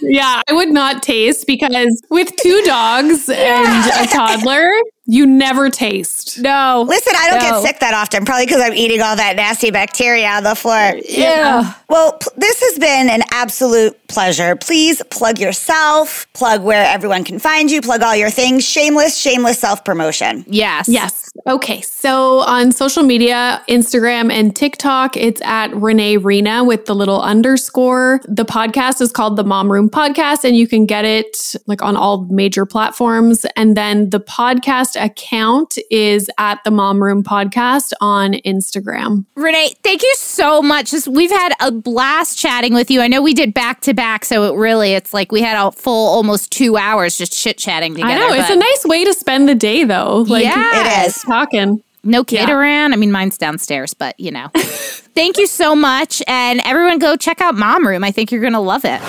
Yeah, I would not taste because with two dogs and a toddler, you never taste. no. Listen, I don't No. get sick that often, probably because I'm eating all that nasty bacteria on the floor. Yeah. Well, p- this has been an absolute pleasure. Please plug yourself, plug where everyone can find you, plug all your things. Shameless, shameless self promotion. Yes. Yes. Okay. So on social media, Instagram and TikTok, it's at Renee Reina with the little underscore. The podcast is called the Mom Room Podcast, and you can get it like on all major platforms. And then the podcast account is at the Mom Room Podcast on Instagram. Renee, thank you so much. We've had a blast chatting with you. I know we did back to back, so it really it's like we had a full almost two hours just chit chatting together. I know it's a nice way to spend the day, though. Like Yeah. It is. Talking. no kid Yeah. around. I mean, mine's downstairs, but you know. thank you so much, and everyone go check out Mom Room. I think you're gonna love it.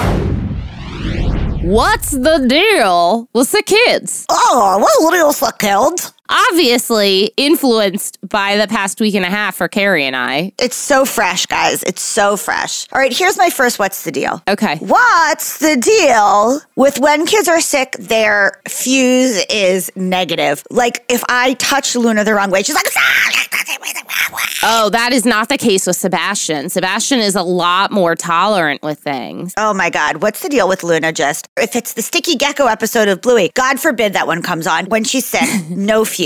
What's the deal with the kids? Oh, what little fuck killed? Obviously influenced by the past week and a half for Carrie and I. It's so fresh, guys. It's so fresh. All right, here's my first what's the deal? Okay. What's the deal with when kids are sick, their fuse is negative? Like if I touch Luna the wrong way, she's like, ah, Oh, that is not the case with Sebastian. Sebastian is a lot more tolerant with things. Oh my God, what's the deal with Luna just? If it's the Sticky Gecko episode of Bluey, God forbid that one comes on. When she's sick, no fuse.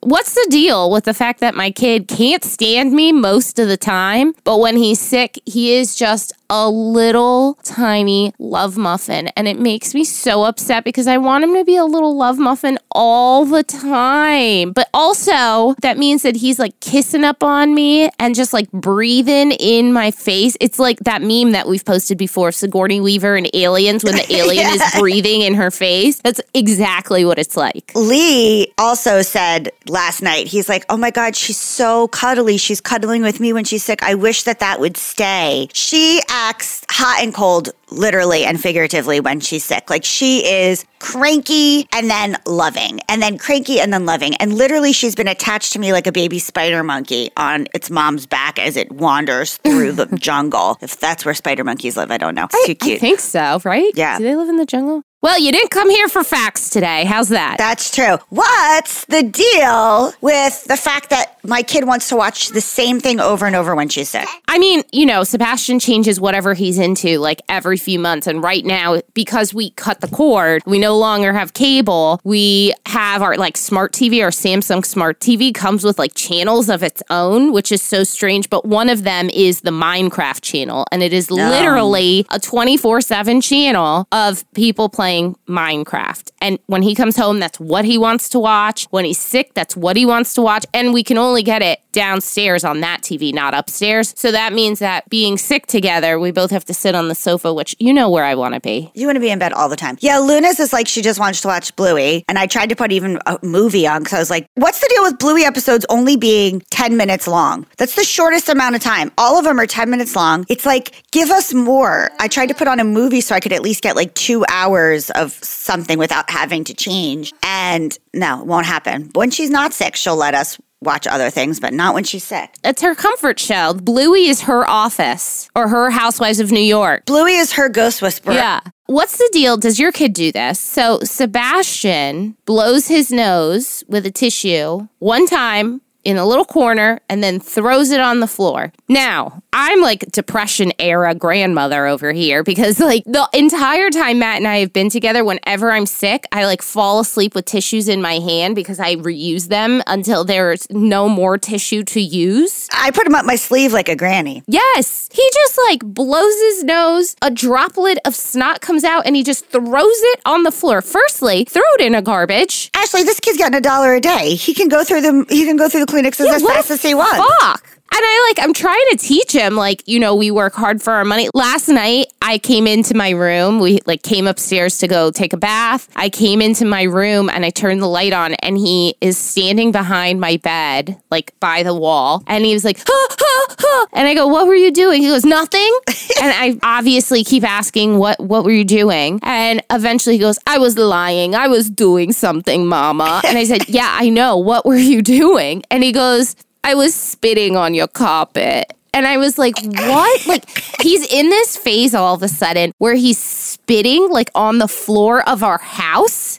What's the deal with the fact that my kid can't stand me most of the time, but when he's sick, he is just a little tiny love muffin. And it makes me so upset because I want him to be a little love muffin all the time. But also, that means that he's like kissing up on me and just like breathing in my face. It's like that meme that we've posted before Sigourney Weaver and aliens when the alien is breathing in her face. That's exactly what it's like. Lee also said last night, he's like, oh my God, she's so cuddly. She's cuddling with me when she's sick. I wish that that would stay. She acts hot and cold, literally and figuratively, when she's sick. Like she is cranky and then loving, and then cranky and then loving. And literally, she's been attached to me like a baby spider monkey on its mom's back as it wanders through the jungle. If that's where spider monkeys live, I don't know. It's too I think so, right? Yeah. Do they live in the jungle? Well, you didn't come here for facts today. How's that? That's true. What's the deal with the fact that my kid wants to watch the same thing over and over when she's sick? I mean, you know, Sebastian changes whatever he's into like every few months. And right now, because we cut the cord, we no longer have cable. We have our like smart TV, our Samsung smart TV comes with like channels of its own, which is so strange. But one of them is the Minecraft channel. And it is literally a 24 7 channel of people playing Minecraft. And when he comes home, that's what he wants to watch. When he's sick, that's what he wants to watch. And we can only get it downstairs on that TV, not upstairs. So that means that being sick together, we both have to sit on the sofa, which you know where I want to be. You want to be in bed all the time. Yeah, Luna's is like she just wants to watch Bluey. And I tried to put even a movie on because I was like, what's the deal with Bluey episodes only being 10 minutes long? That's the shortest amount of time. All of them are 10 minutes long. It's like, give us more. I tried to put on a movie so I could at least get like two hours of something without having to change. And no, it won't happen. When she's not sick, she'll let us watch other things, but not when she's sick. It's her comfort show. Bluey is her office or her Housewives of New York. Bluey is her ghost whisperer. Yeah. What's the deal? Does your kid do this? So Sebastian blows his nose with a tissue one time in a little corner and then throws it on the floor. Now, I'm like depression era grandmother over here because like the entire time Matt and I have been together, whenever I'm sick, I like fall asleep with tissues in my hand because I reuse them until there's no more tissue to use. I put him up my sleeve like a granny. Yes. He just like blows his nose, a droplet of snot comes out, and he just throws it on the floor. Firstly, throw it in a garbage. Ashley, this kid's getting a dollar a day. He can go through the he can go through the Kleenexes as fast as he wants. Fuck. And I like, I'm trying to teach him, like, you know, we work hard for our money. Last night, I came into my room. We like came upstairs to go take a bath. I came into my room and I turned the light on, and he is standing behind my bed, like by the wall. And he was like, ha, ha, ha. And I go, What were you doing? He goes, Nothing. and I obviously keep asking, What what were you doing? And eventually he goes, I was lying. I was doing something, mama. And I said, Yeah, I know. What were you doing? And he goes, I was spitting on your carpet. And I was like, what? Like, he's in this phase all of a sudden where he's spitting like on the floor of our house,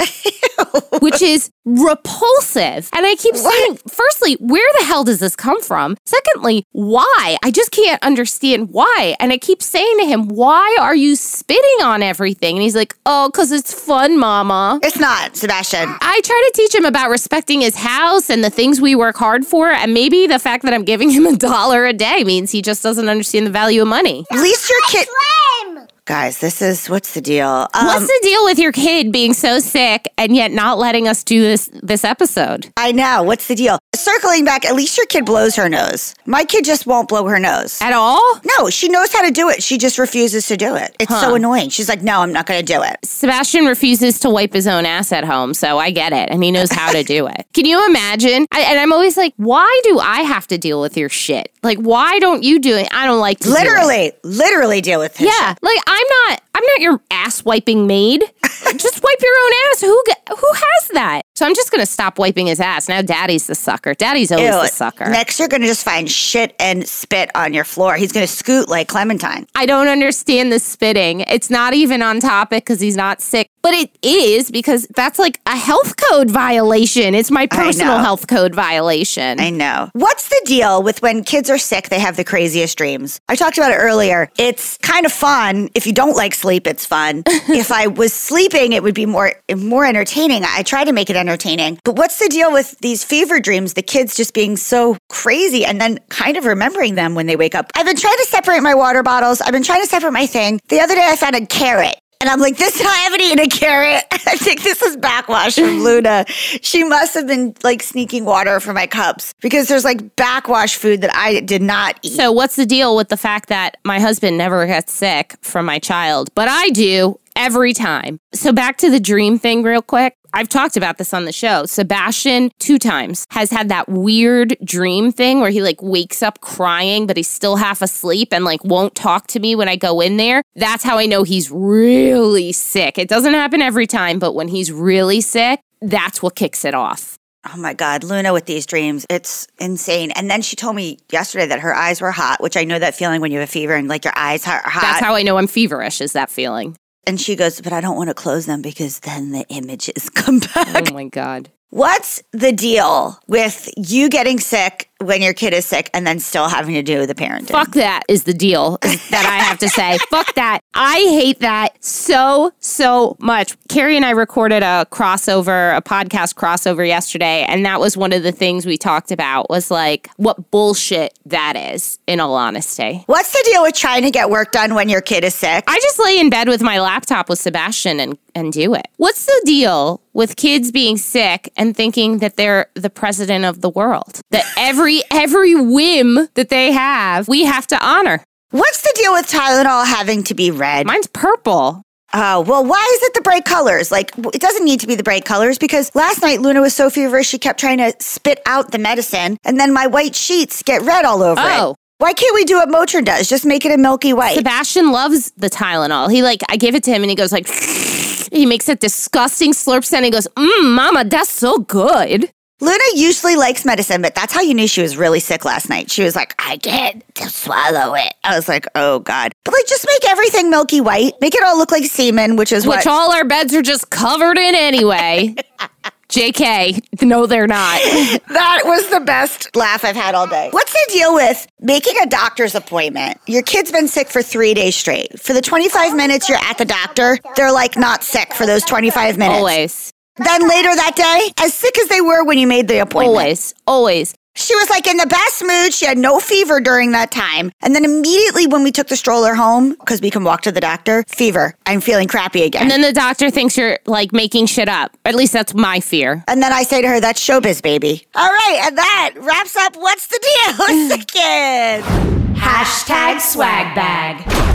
which is repulsive. And I keep saying, firstly, where the hell does this come from? Secondly, why? I just can't understand why. And I keep saying to him, why are you spitting on everything? And he's like, oh, because it's fun, mama. It's not, Sebastian. I try to teach him about respecting his house and the things we work hard for. And maybe the fact that I'm giving him a dollar a day means he just doesn't understand the value of money. At least your kid Flame! Guys, this is what's the deal? Um, What's the deal with your kid being so sick and yet not letting us do this this episode? I know. What's the deal? Circling back, at least your kid blows her nose. My kid just won't blow her nose. At all? No, she knows how to do it. She just refuses to do it. It's so annoying. She's like, no, I'm not going to do it. Sebastian refuses to wipe his own ass at home, so I get it, and he knows how to do it. Can you imagine? I, and I'm always like, why do I have to deal with your shit? Like, why don't you do it? I don't like to do it. Literally, literally deal with his Yeah, like I'm not. I'm not your ass wiping maid. just wipe your own ass. Who who has that? So I'm just gonna stop wiping his ass. Now Daddy's the sucker. Daddy's always Ew. the sucker. Next, you're going to just find shit and spit on your floor. He's going to scoot like Clementine. I don't understand the spitting. It's not even on topic because he's not sick, but it is because that's like a health code violation. It's my personal health code violation. I know. What's the deal with when kids are sick, they have the craziest dreams? I talked about it earlier. It's kind of fun. If you don't like sleep, it's fun. if I was sleeping, it would be more more entertaining. I try to make it entertaining. But what's the deal with these fever dreams, the kids just being so crazy and then kind of remembering them when they wake up? I've been trying to separate my water bottles. I've been trying to separate my thing. The other day I found a carrot. And I'm like, this, I haven't eaten a carrot. I think this is backwash from Luna. She must have been like sneaking water for my cups because there's like backwash food that I did not eat. So what's the deal with the fact that my husband never gets sick from my child, but I do every time? So back to the dream thing real quick. I've talked about this on the show. Sebastian, two times, has had that weird dream thing where he like wakes up crying, but he's still half asleep and like won't talk to me when I go in there. That's how I know he's really sick. It doesn't happen every time, but when he's really sick, that's what kicks it off. Oh my God, Luna with these dreams. It's insane. And then she told me yesterday that her eyes were hot, which I know that feeling when you have a fever and like your eyes are hot. That's how I know I'm feverish, is that feeling. And she goes, But I don't want to close them because then the images come back. Oh my God. What's the deal with you getting sick when your kid is sick and then still having to do the parenting? Fuck that is the deal that I have to say. Fuck that. I hate that so, so much. Carrie and I recorded a crossover, a podcast crossover yesterday, and that was one of the things we talked about was like what bullshit that is, in all honesty. What's the deal with trying to get work done when your kid is sick? I just lay in bed with my laptop with Sebastian and, and do it. What's the deal with kids being sick and thinking that they're the president of the world? That every every whim that they have, we have to honor. What's the deal with Tylenol having to be red? Mine's purple. Oh, well, why is it the bright colors? Like, it doesn't need to be the bright colors because last night Luna was so feverish, she kept trying to spit out the medicine, and then my white sheets get red all over Oh. it. Why can't we do what Motrin does? Just make it a milky white. Sebastian loves the Tylenol. He like I give it to him and he goes like he makes that disgusting slurp sound. He goes, "Mmm, mama, that's so good." Luna usually likes medicine, but that's how you knew she was really sick last night. She was like, I can't swallow it. I was like, oh God. But like, just make everything milky white. Make it all look like semen, which is Which what. all our beds are just covered in anyway. JK, no, they're not. that was the best laugh I've had all day. What's the deal with making a doctor's appointment? Your kid's been sick for three days straight. For the 25 minutes you're at the doctor, they're like not sick for those 25 minutes. Always, Then later that day, as sick as they were when you made the appointment. always, always. She was like in the best mood. She had no fever during that time. And then immediately when we took the stroller home, because we can walk to the doctor, fever. I'm feeling crappy again. And then the doctor thinks you're like making shit up. At least that's my fear. And then I say to her, that's showbiz, baby. All right. And that wraps up What's the Deal with the Kid. Hashtag swag bag.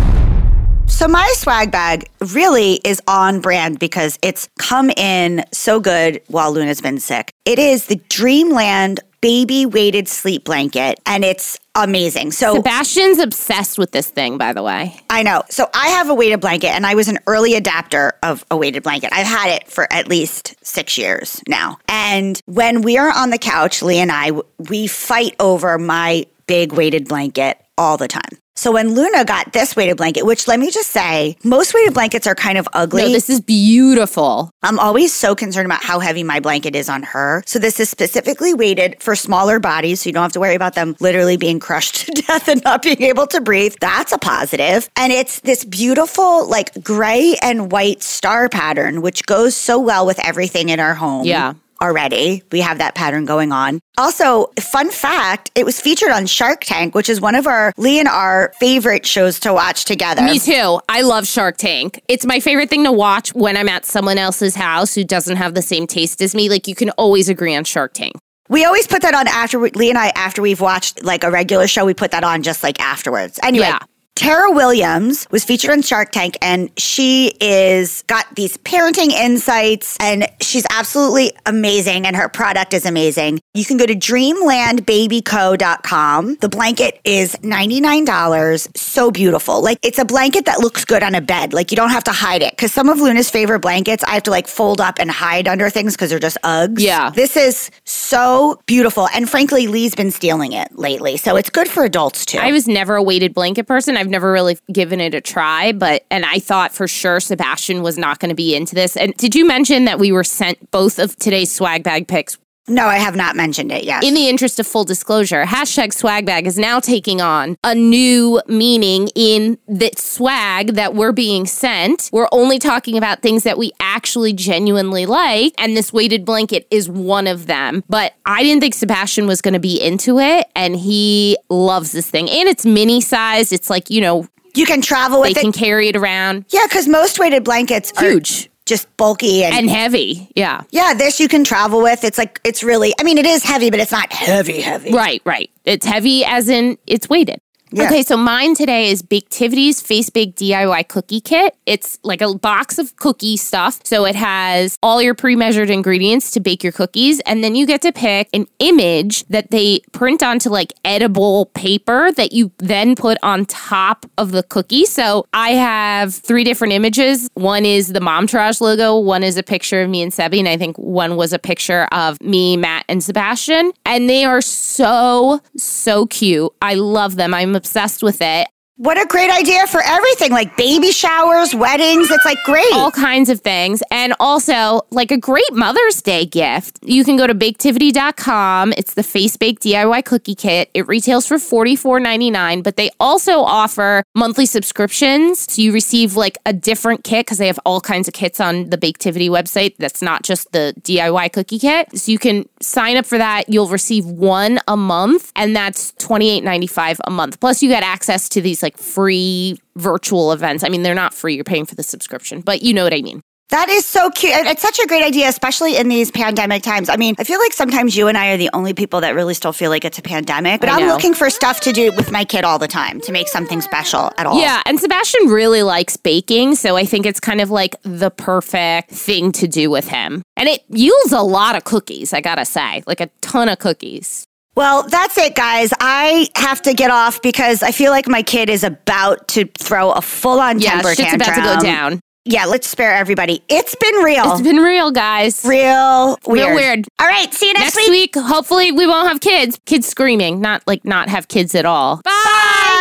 So my swag bag really is on brand because it's come in so good while Luna's been sick. It is the Dreamland baby weighted sleep blanket and it's amazing. So Sebastian's obsessed with this thing, by the way. I know. So I have a weighted blanket and I was an early adapter of a weighted blanket. I've had it for at least six years now. And when we are on the couch, Lee and I, we fight over my big weighted blanket all the time. So when Luna got this weighted blanket, which let me just say, most weighted blankets are kind of ugly. No, this is beautiful. I'm always so concerned about how heavy my blanket is on her. So this is specifically weighted for smaller bodies, so you don't have to worry about them literally being crushed to death and not being able to breathe. That's a positive. And it's this beautiful, like gray and white star pattern, which goes so well with everything in our home. Yeah. Already, we have that pattern going on. Also, fun fact, it was featured on Shark Tank, which is one of our Lee and our favorite shows to watch together. Me too. I love Shark Tank. It's my favorite thing to watch when I'm at someone else's house who doesn't have the same taste as me. Like you can always agree on Shark Tank. We always put that on after we, Lee and I after we've watched like a regular show. We put that on just like afterwards. Anyway. Yeah. Tara Williams was featured on Shark Tank and she is got these parenting insights and she's absolutely amazing and her product is amazing. You can go to dreamlandbabyco.com. The blanket is $99. So beautiful. Like it's a blanket that looks good on a bed. Like you don't have to hide it cuz some of Luna's favorite blankets I have to like fold up and hide under things cuz they're just Uggs. Yeah. This is so beautiful and frankly Lee's been stealing it lately. So it's good for adults too. I was never a weighted blanket person. I've never really given it a try, but and I thought for sure Sebastian was not going to be into this. And did you mention that we were sent both of today's swag bag picks no, I have not mentioned it yet. in the interest of full disclosure, hashtag swag bag is now taking on a new meaning in the swag that we're being sent. We're only talking about things that we actually genuinely like, and this weighted blanket is one of them. But I didn't think Sebastian was going to be into it, and he loves this thing. And it's mini sized. It's like, you know, you can travel with they with can carry it around. Yeah, because most weighted blankets are Huge just bulky and, and heavy. Yeah. yeah, this you can travel with. It's like it's really. I mean, it is heavy, but it's not heavy, heavy. Right, right. It's heavy as in it's weighted. Okay, so mine today is Baketivity's Face Bake DIY Cookie Kit. It's like a box of cookie stuff. So it has all your pre measured ingredients to bake your cookies. And then you get to pick an image that they print onto like edible paper that you then put on top of the cookie. So I have three different images. One is the Momtourage logo, one is a picture of me and Sebi, and I think one was a picture of me, Matt, and Sebastian. And they are so, so cute. I love them. I'm obsessed with it. What a great idea for everything, like baby showers, weddings. It's like great. all kinds of things. And also, like a great Mother's Day gift. You can go to baketivity.com. It's the Face Bake DIY cookie kit. It retails for $44.99, but they also offer monthly subscriptions. So you receive like a different kit because they have all kinds of kits on the Baketivity website. That's not just the DIY cookie kit. So you can sign up for that. You'll receive one a month, and that's $28.95 a month. Plus, you get access to these like free virtual events. I mean, they're not free, you're paying for the subscription, but you know what I mean. That is so cute. It's such a great idea, especially in these pandemic times. I mean, I feel like sometimes you and I are the only people that really still feel like it's a pandemic, but I'm looking for stuff to do with my kid all the time to make something special at all. Yeah, and Sebastian really likes baking, so I think it's kind of like the perfect thing to do with him. And it yields a lot of cookies, I gotta say, like a ton of cookies. Well, that's it, guys. I have to get off because I feel like my kid is about to throw a full on Yeah, temper tantrum. about to go down. Yeah, let's spare everybody. It's been real. It's been real, guys. real weird. Real weird. All right, see you next, Next week, hopefully, we won't have kids. Kids screaming, not like not have kids at all. Bye.